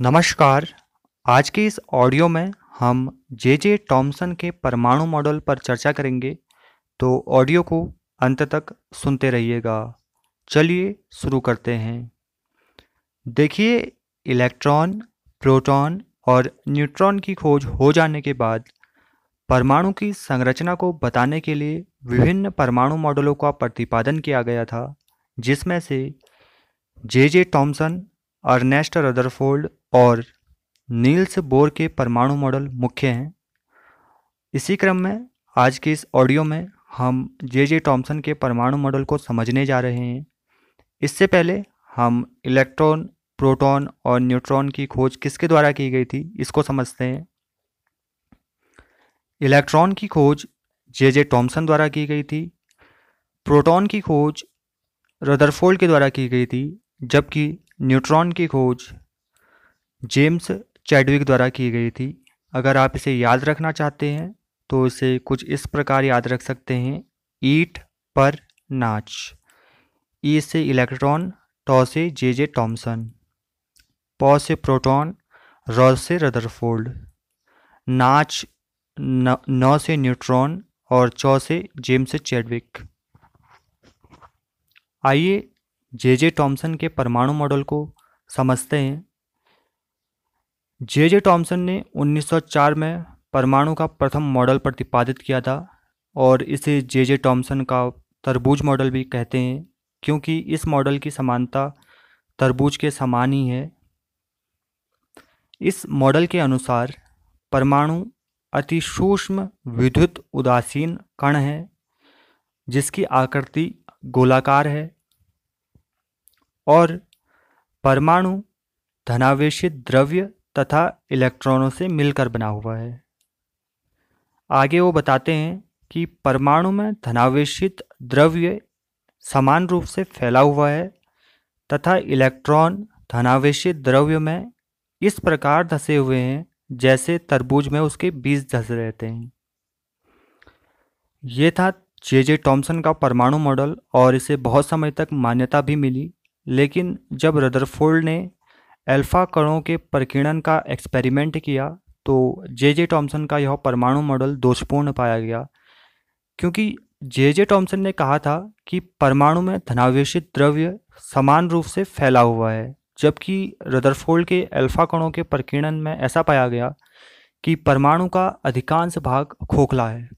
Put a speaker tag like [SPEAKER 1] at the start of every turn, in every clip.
[SPEAKER 1] नमस्कार। आज के इस ऑडियो में हम जे जे टॉमसन के परमाणु मॉडल पर चर्चा करेंगे। तो ऑडियो को अंत तक सुनते रहिएगा। चलिए शुरू करते हैं। देखिए, इलेक्ट्रॉन, प्रोटॉन और न्यूट्रॉन की खोज हो जाने के बाद परमाणु की संरचना को बताने के लिए विभिन्न परमाणु मॉडलों का प्रतिपादन किया गया था, जिसमें से J J Thomson Ernest Rutherford और नील्स बोर के परमाणु मॉडल मुख्य हैं। इसी क्रम में आज के इस ऑडियो में हम जे जे टॉम्सन के परमाणु मॉडल को समझने जा रहे हैं। इससे पहले हम इलेक्ट्रॉन, प्रोटॉन और न्यूट्रॉन की खोज किसके द्वारा की गई थी, इसको समझते हैं। इलेक्ट्रॉन की खोज जे जे टॉम्सन द्वारा की गई थी। प्रोटॉन की खोज रदरफोल्ड के द्वारा की गई थी, जबकि न्यूट्रॉन की खोज जेम्स चैडविक द्वारा की गई थी। अगर आप इसे याद रखना चाहते हैं तो इसे कुछ इस प्रकार याद रख सकते हैं। ईट पर नाच। ई से इलेक्ट्रॉन, टॉ से जे जे टॉमसन पॉ से प्रोटॉन, रॉ से रदरफोल्ड। नाच नौ से न्यूट्रॉन और चौ से जेम्स चैडविक। आइए जे जे टॉमसन के परमाणु मॉडल को समझते हैं। जे जे टॉमसन ने 1904 में परमाणु का प्रथम मॉडल प्रतिपादित किया था और इसे जे जे टॉमसन का तरबूज मॉडल भी कहते हैं, क्योंकि इस मॉडल की समानता तरबूज के समान ही है। इस मॉडल के अनुसार परमाणु अति सूक्ष्म विद्युत उदासीन कण है, जिसकी आकृति गोलाकार है। और परमाणु धनावेशित द्रव्य तथा इलेक्ट्रॉनों से मिलकर बना हुआ है। आगे वो बताते हैं कि परमाणु में धनावेशित द्रव्य समान रूप से फैला हुआ है तथा इलेक्ट्रॉन धनावेशित द्रव्य में इस प्रकार धसे हुए हैं जैसे तरबूज में उसके बीज धस रहते हैं। ये था जे जे टॉमसन का परमाणु मॉडल और इसे बहुत समय तक मान्यता भी मिली। लेकिन जब रदरफोल्ड ने अल्फ़ा कणों के प्रकीर्णन का एक्सपेरिमेंट किया तो जे जे टॉम्सन का यह परमाणु मॉडल दोषपूर्ण पाया गया। क्योंकि जे जे टॉम्सन ने कहा था कि परमाणु में धनावेशित द्रव्य समान रूप से फैला हुआ है, जबकि रदरफोल्ड के अल्फ़ा कणों के प्रकीर्णन में ऐसा पाया गया कि परमाणु का अधिकांश भाग खोखला है।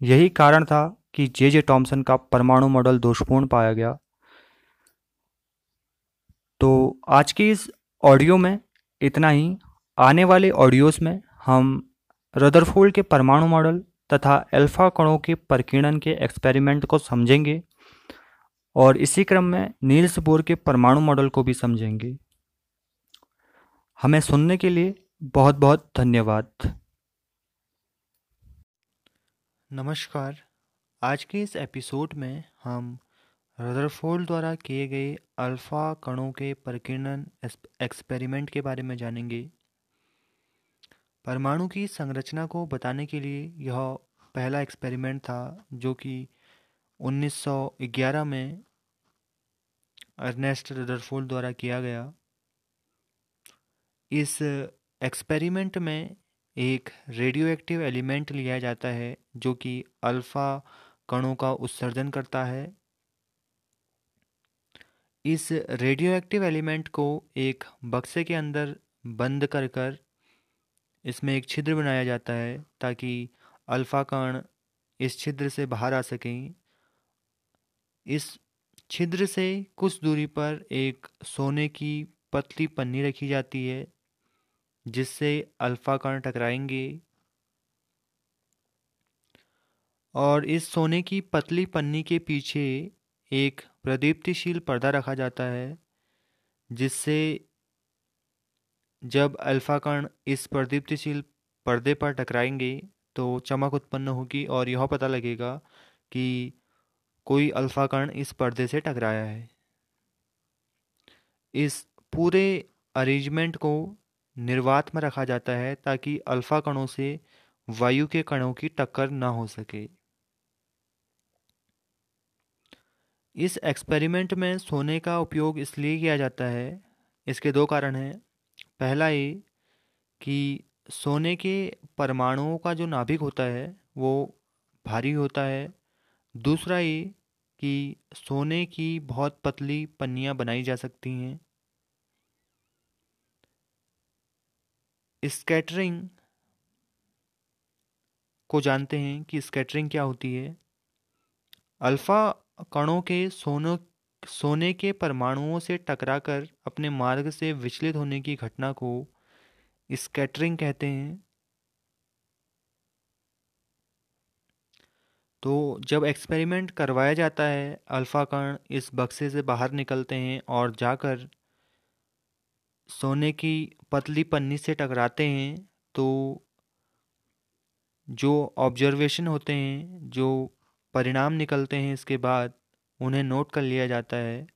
[SPEAKER 1] यही कारण था कि जे जे टॉम्सन का परमाणु मॉडल दोषपूर्ण पाया गया। तो आज के इस ऑडियो में इतना ही। आने वाले ऑडियोज़ में हम रदरफोल्ड के परमाणु मॉडल तथा अल्फ़ा कणों के प्रकीर्णन के एक्सपेरिमेंट को समझेंगे और इसी क्रम में नील्स बोर के परमाणु मॉडल को भी समझेंगे। हमें सुनने के लिए बहुत बहुत धन्यवाद। नमस्कार। आज के इस एपिसोड में हम रदरफोल्ड द्वारा किए गए अल्फ़ा कणों के प्रकीर्णन एक्सपेरिमेंट के बारे में जानेंगे। परमाणु की संरचना को बताने के लिए यह पहला एक्सपेरिमेंट था, जो कि 1911 में अर्नेस्ट रदरफोल्ड द्वारा किया गया। इस एक्सपेरिमेंट में एक रेडियो एक्टिव एलिमेंट लिया जाता है, जो कि अल्फ़ा कणों का उत्सर्जन करता है। इस रेडियो एक्टिव एलिमेंट को एक बक्से के अंदर बंद कर कर इसमें एक छिद्र बनाया जाता है ताकि अल्फ़ा कण इस छिद्र से बाहर आ सकें। इस छिद्र से कुछ दूरी पर एक सोने की पतली पन्नी रखी जाती है, जिससे अल्फ़ा कण टकराएँगे। और इस सोने की पतली पन्नी के पीछे एक प्रदीप्तिशील पर्दा रखा जाता है, जिससे जब अल्फ़ा कण इस प्रदीप्तिशील पर्दे पर टकराएँगे तो चमक उत्पन्न होगी और यह पता लगेगा कि कोई अल्फ़ा कण इस पर्दे से टकराया है। इस पूरे अरेंजमेंट को निर्वात में रखा जाता है ताकि अल्फ़ा कणों से वायु के कणों की टक्कर ना हो सके। इस एक्सपेरिमेंट में सोने का उपयोग इसलिए किया जाता है, इसके दो कारण हैं। पहला ये कि सोने के परमाणुओं का जो नाभिक होता है, वो भारी होता है। दूसरा ये कि सोने की बहुत पतली पन्नियाँ बनाई जा सकती हैं। स्कैटरिंग को जानते हैं कि स्कैटरिंग क्या होती है? अल्फ़ा कणों के सोनो, सोने के परमाणुओं से टकराकर अपने मार्ग से विचलित होने की घटना को स्कैटरिंग कहते हैं। तो जब एक्सपेरिमेंट करवाया जाता है, अल्फ़ा कण इस बक्से से बाहर निकलते हैं और जाकर सोने की पतली पन्नी से टकराते हैं तो जो ऑब्जर्वेशन होते हैं, जो परिणाम निकलते हैं इसके बाद, उन्हें नोट कर लिया जाता है।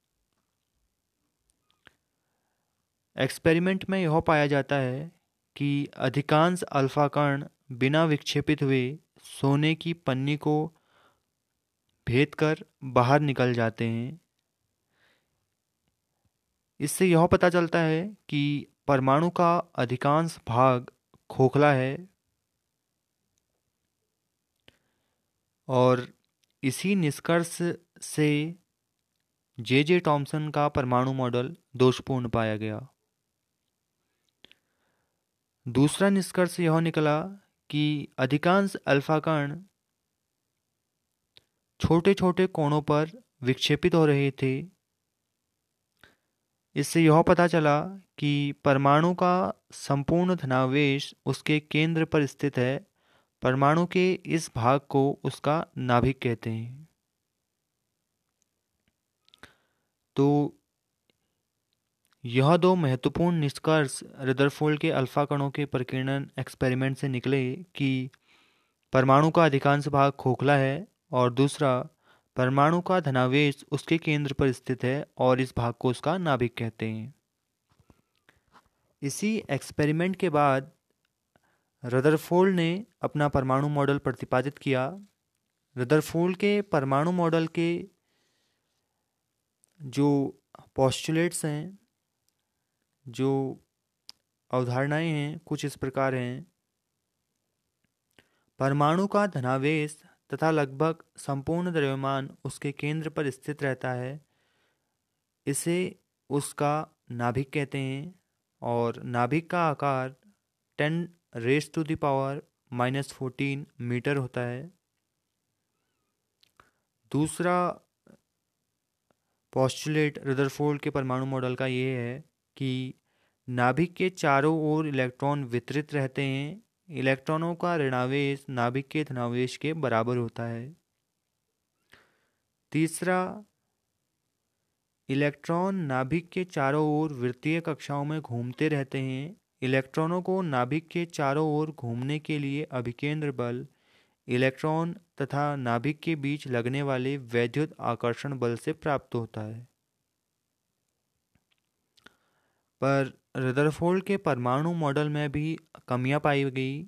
[SPEAKER 1] एक्सपेरिमेंट में यह पाया जाता है कि अधिकांश अल्फ़ा कण बिना विक्षेपित हुए सोने की पन्नी को भेद कर बाहर निकल जाते हैं। इससे यह पता चलता है कि परमाणु का अधिकांश भाग खोखला है और इसी निष्कर्ष से जे जे टॉमसन का परमाणु मॉडल दोषपूर्ण पाया गया। दूसरा निष्कर्ष यह निकला कि अधिकांश अल्फ़ा कण छोटे छोटे कोणों पर विक्षेपित हो रहे थे। इससे यह पता चला कि परमाणु का संपूर्ण धनावेश उसके केंद्र पर स्थित है परमाणु के इस भाग को उसका नाभिक कहते हैं। तो यह दो महत्वपूर्ण निष्कर्ष रदरफोल्ड के अल्फ़ा कणों के प्रकीर्णन एक्सपेरिमेंट से निकले कि परमाणु का अधिकांश भाग खोखला है और दूसरा, परमाणु का धनावेश उसके केंद्र पर स्थित है और इस भाग को उसका नाभिक कहते हैं। इसी एक्सपेरिमेंट के बाद रदरफोल्ड ने अपना परमाणु मॉडल प्रतिपादित किया। रदरफोल्ड के परमाणु मॉडल के जो पॉस्टुलेट्स हैं, जो अवधारणाएँ हैं, कुछ इस प्रकार हैं। परमाणु का धनावेश तथा लगभग संपूर्ण द्रव्यमान उसके केंद्र पर स्थित रहता है। इसे उसका नाभिक कहते हैं और नाभिक का आकार ten raise to the power minus fourteen metre होता है। दूसरा पॉस्टुलेट रदरफोल्ड के परमाणु मॉडल का ये है कि नाभिक के चारों ओर इलेक्ट्रॉन वितरित रहते हैं। इलेक्ट्रॉनों का ऋणावेश नाभिक के धनावेश के बराबर होता है। तीसरा इलेक्ट्रॉन नाभिक के चारों ओर वृत्तीय कक्षाओं में घूमते रहते हैं। इलेक्ट्रॉनों को नाभिक के चारों ओर घूमने के लिए अभिकेंद्र बल, इलेक्ट्रॉन तथा नाभिक के बीच लगने वाले वैद्युत आकर्षण बल से प्राप्त होता है। पर रदरफोल्ड के परमाणु मॉडल में भी कमियाँ पाई गई।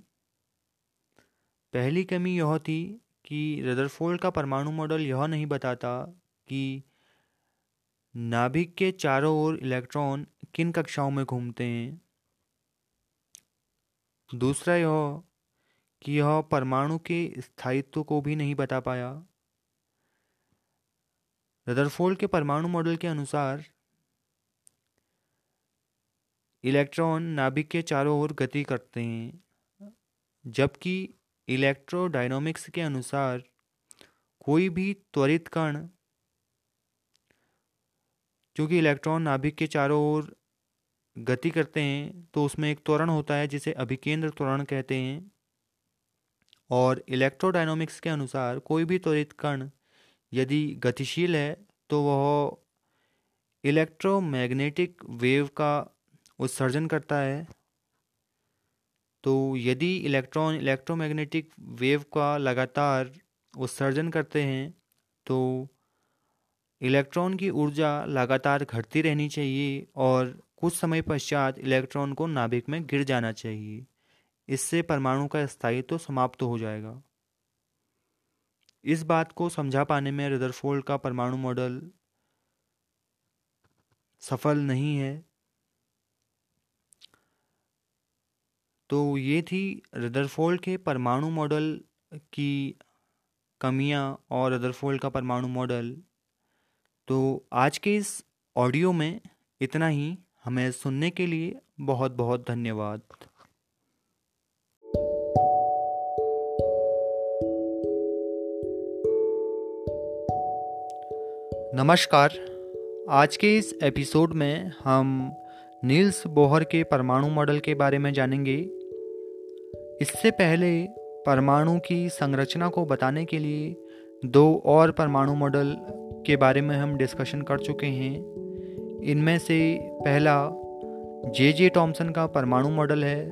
[SPEAKER 1] पहली कमी यह थी कि रदरफोल्ड का परमाणु मॉडल यह नहीं बताता कि नाभिक के चारों ओर इलेक्ट्रॉन किन कक्षाओं में घूमते हैं। दूसरा यह कि यह परमाणु के स्थायित्व को भी नहीं बता पाया। रदरफोल्ड के परमाणु मॉडल के अनुसार, इलेक्ट्रॉन नाभिक के चारों ओर गति करते हैं, जबकि इलेक्ट्रोडायनामिक्स के अनुसार कोई भी त्वरित कण क्योंकि इलेक्ट्रॉन नाभिक के चारों ओर गति करते हैं तो उसमें एक त्वरण होता है जिसे अभिकेंद्र त्वरण कहते हैं। और इलेक्ट्रोडायनामिक्स के अनुसार कोई भी त्वरित कण यदि गतिशील है तो वह इलेक्ट्रोमैग्नेटिक वेव का उत्सर्जन करता है। तो यदि इलेक्ट्रॉन इलेक्ट्रोमैग्नेटिक वेव का लगातार उत्सर्जन करते हैं तो इलेक्ट्रॉन की ऊर्जा लगातार घटती रहनी चाहिए और कुछ समय पश्चात इलेक्ट्रॉन को नाभिक में गिर जाना चाहिए। इससे परमाणु का स्थायित्व तो समाप्त हो जाएगा। इस बात को समझा पाने में रदरफोल्ड का परमाणु मॉडल सफल नहीं है। तो ये थी रदरफोल्ड के परमाणु मॉडल की कमियाँ और रदरफोल्ड का परमाणु मॉडल। तो आज के इस ऑडियो में इतना ही। हमें सुनने के लिए बहुत बहुत धन्यवाद। नमस्कार। आज के इस एपिसोड में हम नील्स बोहर के परमाणु मॉडल के बारे में जानेंगे। इससे पहले परमाणु की संरचना को बताने के लिए दो और परमाणु मॉडल के बारे में हम डिस्कशन कर चुके हैं। इनमें से पहला जे जे टॉम्सन का परमाणु मॉडल है।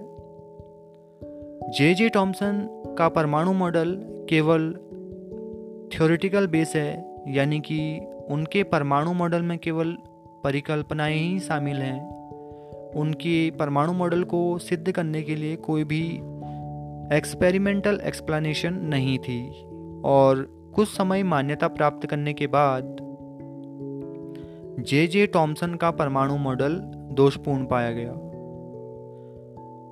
[SPEAKER 1] जे जे टॉम्सन का परमाणु मॉडल केवल थ्योरेटिकल बेस है, यानी कि उनके परमाणु मॉडल में केवल परिकल्पनाएँ ही शामिल हैं। उनके परमाणु मॉडल को सिद्ध करने के लिए कोई भी एक्सपेरिमेंटल एक्सप्लेनेशन नहीं थी और कुछ समय मान्यता प्राप्त करने के बाद जे जे टॉमसन का परमाणु मॉडल दोषपूर्ण पाया गया।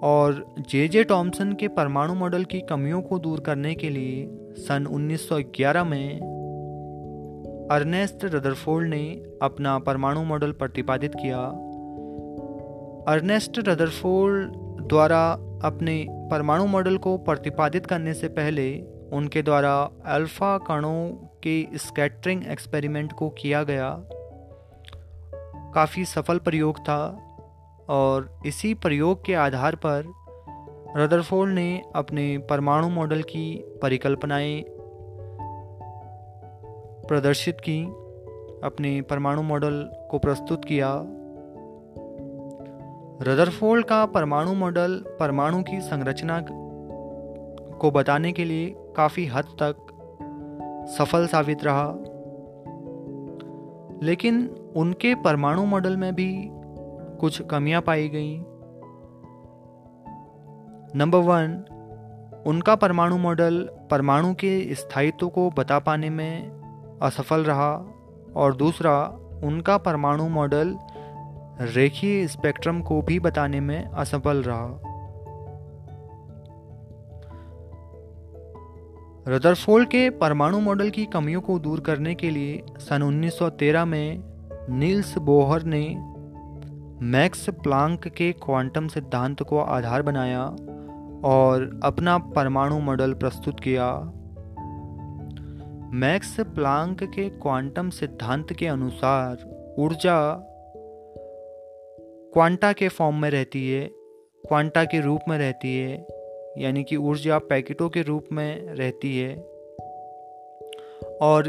[SPEAKER 1] और जे जे टॉमसन के परमाणु मॉडल की कमियों को दूर करने के लिए सन 1911 में अर्नेस्ट रदरफोल्ड ने अपना परमाणु मॉडल प्रतिपादित किया। अर्नेस्ट रदरफोल्ड द्वारा अपने परमाणु मॉडल को प्रतिपादित करने से पहले उनके द्वारा अल्फ़ा कणों के स्कैटरिंग एक्सपेरिमेंट को किया गया। काफ़ी सफल प्रयोग था और इसी प्रयोग के आधार पर रदरफोल्ड ने अपने परमाणु मॉडल की परिकल्पनाएँ प्रदर्शित की, अपने परमाणु मॉडल को प्रस्तुत किया। रदरफोल्ड का परमाणु मॉडल परमाणु की संरचना को बताने के लिए काफ़ी हद तक सफल साबित रहा। लेकिन उनके परमाणु मॉडल में भी कुछ कमियाँ पाई गई। नंबर वन उनका परमाणु मॉडल परमाणु के स्थायित्व को बता पाने में असफल रहा और दूसरा, उनका परमाणु मॉडल रेखीय स्पेक्ट्रम को भी बताने में असफल रहा। रदरफोल्ड के परमाणु मॉडल की कमियों को दूर करने के लिए सन 1913 में नील्स बोहर ने मैक्स प्लांक के क्वांटम सिद्धांत को आधार बनाया और अपना परमाणु मॉडल प्रस्तुत किया। मैक्स प्लांक के क्वांटम सिद्धांत के अनुसार ऊर्जा क्वांटा के फॉर्म में रहती है, क्वांटा के रूप में रहती है, यानी कि ऊर्जा पैकेटों के रूप में रहती है। और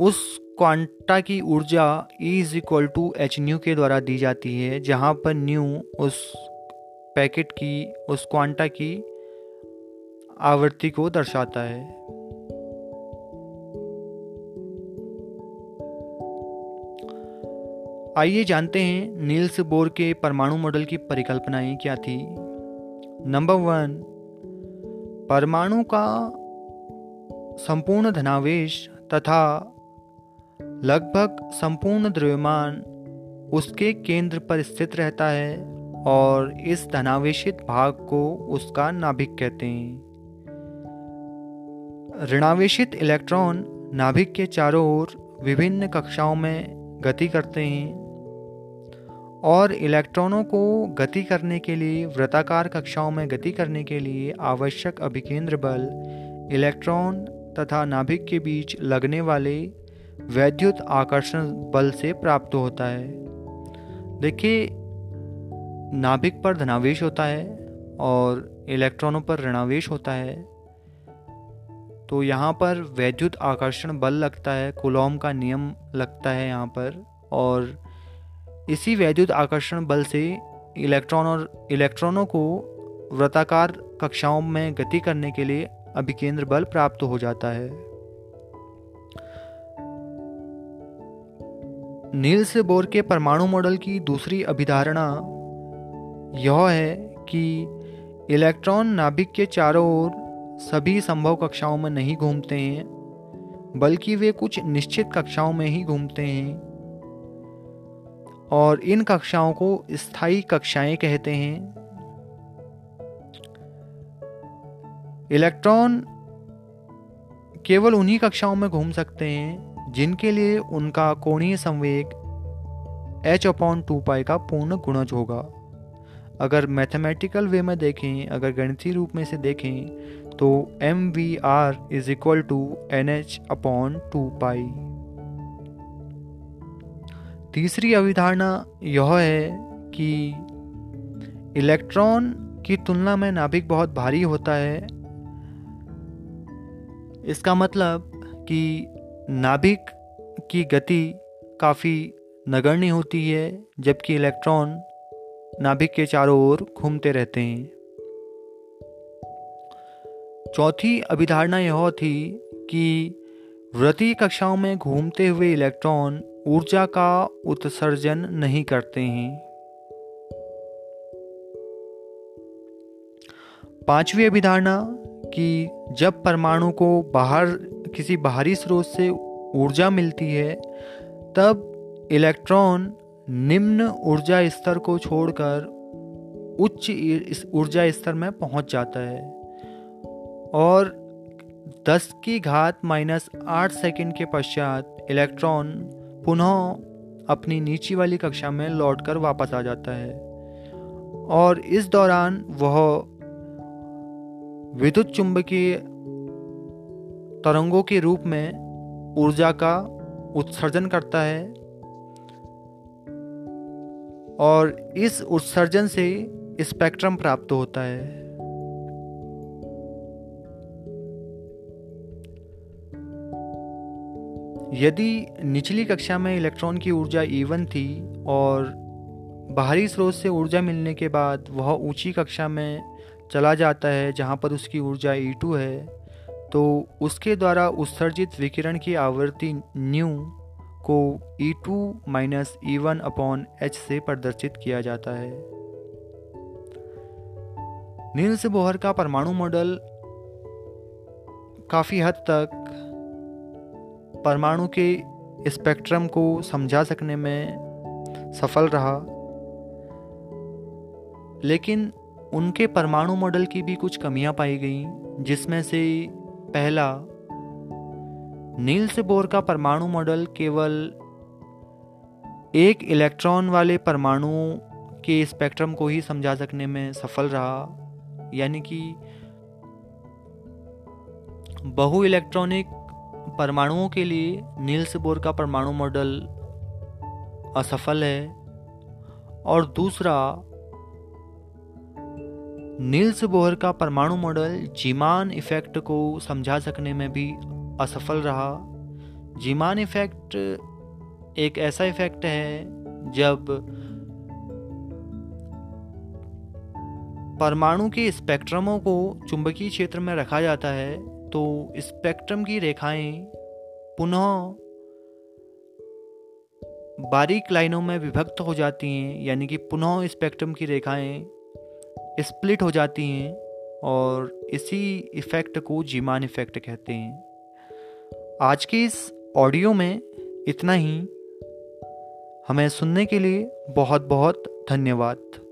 [SPEAKER 1] उस क्वांटा की ऊर्जा E is equal to H nu के द्वारा दी जाती है, जहाँ पर न्यू उस पैकेट की, उस क्वांटा की आवृत्ति को दर्शाता है। आइए जानते हैं नील्स बोर के परमाणु मॉडल की परिकल्पनाएँ क्या थी। नंबर वन परमाणु का संपूर्ण धनावेश तथा लगभग संपूर्ण द्रव्यमान उसके केंद्र पर स्थित रहता है और इस धनावेशित भाग को उसका नाभिक कहते हैं। ऋणावेशित इलेक्ट्रॉन नाभिक के चारों ओर विभिन्न कक्षाओं में गति करते हैं और इलेक्ट्रॉनों को गति करने के लिए, वृत्ताकार कक्षाओं में गति करने के लिए आवश्यक अभिकेंद्र बल, इलेक्ट्रॉन तथा नाभिक के बीच लगने वाले वैद्युत आकर्षण बल से प्राप्त होता है। देखिए, नाभिक पर धनावेश होता है और इलेक्ट्रॉनों पर ऋणावेश होता है। तो यहाँ पर वैद्युत आकर्षण बल लगता है, कुलॉम का नियम लगता है यहाँ पर और इसी वैद्युत आकर्षण बल से इलेक्ट्रॉन और इलेक्ट्रॉनों को वृत्ताकार कक्षाओं में गति करने के लिए अभिकेंद्र बल प्राप्त हो जाता है। नील्स बोर के परमाणु मॉडल की दूसरी अभिधारणा यह है कि इलेक्ट्रॉन नाभिक के चारों ओर सभी संभव कक्षाओं में नहीं घूमते हैं, बल्कि वे कुछ निश्चित कक्षाओं में ही घूमते हैं। और इन कक्षाओं को स्थायी कक्षाएँ कहते हैं। इलेक्ट्रॉन केवल उन्हीं कक्षाओं में घूम सकते हैं जिनके लिए उनका कोणीय संवेग एच अपॉन टू पाई का पूर्ण गुणज होगा। अगर मैथमेटिकल वे में देखें, अगर गणितीय रूप में से देखें तो M V R is equal to N H upon two pi तीसरी अवधारणा यह है कि इलेक्ट्रॉन की तुलना में नाभिक बहुत भारी होता है। इसका मतलब कि नाभिक की गति काफ़ी नगण्य होती है, जबकि इलेक्ट्रॉन नाभिक के चारों ओर घूमते रहते हैं। चौथी अभिधारणा यह थी कि व्रती कक्षाओं में घूमते हुए इलेक्ट्रॉन ऊर्जा का उत्सर्जन नहीं करते हैं। पांचवी अभिधारणा कि जब परमाणु को बाहर किसी बाहरी स्रोत से ऊर्जा मिलती है, तब इलेक्ट्रॉन निम्न ऊर्जा स्तर को छोड़कर उच्च ऊर्जा स्तर में पहुँच जाता है। और 10 की घात माइनस आठ सेकेंड के पश्चात इलेक्ट्रॉन पुनः अपनी नीची वाली कक्षा में लौटकर वापस आ जाता है। और इस दौरान वह विद्युत चुंबकीय तरंगों के रूप में ऊर्जा का उत्सर्जन करता है और इस उत्सर्जन से स्पेक्ट्रम प्राप्त होता है। यदि निचली कक्षा में इलेक्ट्रॉन की ऊर्जा इवन थी और बाहरी स्रोत से ऊर्जा मिलने के बाद वह ऊँची कक्षा में चला जाता है जहाँ पर उसकी ऊर्जा ई टू है तो उसके द्वारा उत्सर्जित विकिरण की आवृत्ति न्यू को E two minus E one upon H से प्रदर्शित किया जाता है। नील्स बोहर का परमाणु मॉडल काफ़ी हद तक परमाणु के स्पेक्ट्रम को समझा सकने में सफल रहा, लेकिन उनके परमाणु मॉडल की भी कुछ कमियाँ पाई गई, जिसमें से पहला नील्स बोर का परमाणु मॉडल केवल एक इलेक्ट्रॉन वाले परमाणु के स्पेक्ट्रम को ही समझा सकने में सफल रहा, यानी कि बहु इलेक्ट्रॉनिक परमाणुओं के लिए नील्स बोर का परमाणु मॉडल असफल है। और दूसरा नील्स बोहर का परमाणु मॉडल जीमान इफ़ेक्ट को समझा सकने में भी असफल रहा। जीमान इफ़ेक्ट एक ऐसा इफ़ेक्ट है जब परमाणु के स्पेक्ट्रमों को चुंबकीय क्षेत्र में रखा जाता है तो स्पेक्ट्रम की रेखाएँ पुनः बारीक लाइनों में विभक्त हो जाती हैं, यानी कि पुनः स्पेक्ट्रम की रेखाएँ स्प्लिट हो जाती हैं और इसी इफ़ेक्ट को जीमान इफ़ेक्ट कहते हैं। आज के इस ऑडियो में इतना ही। हमें सुनने के लिए बहुत बहुत धन्यवाद।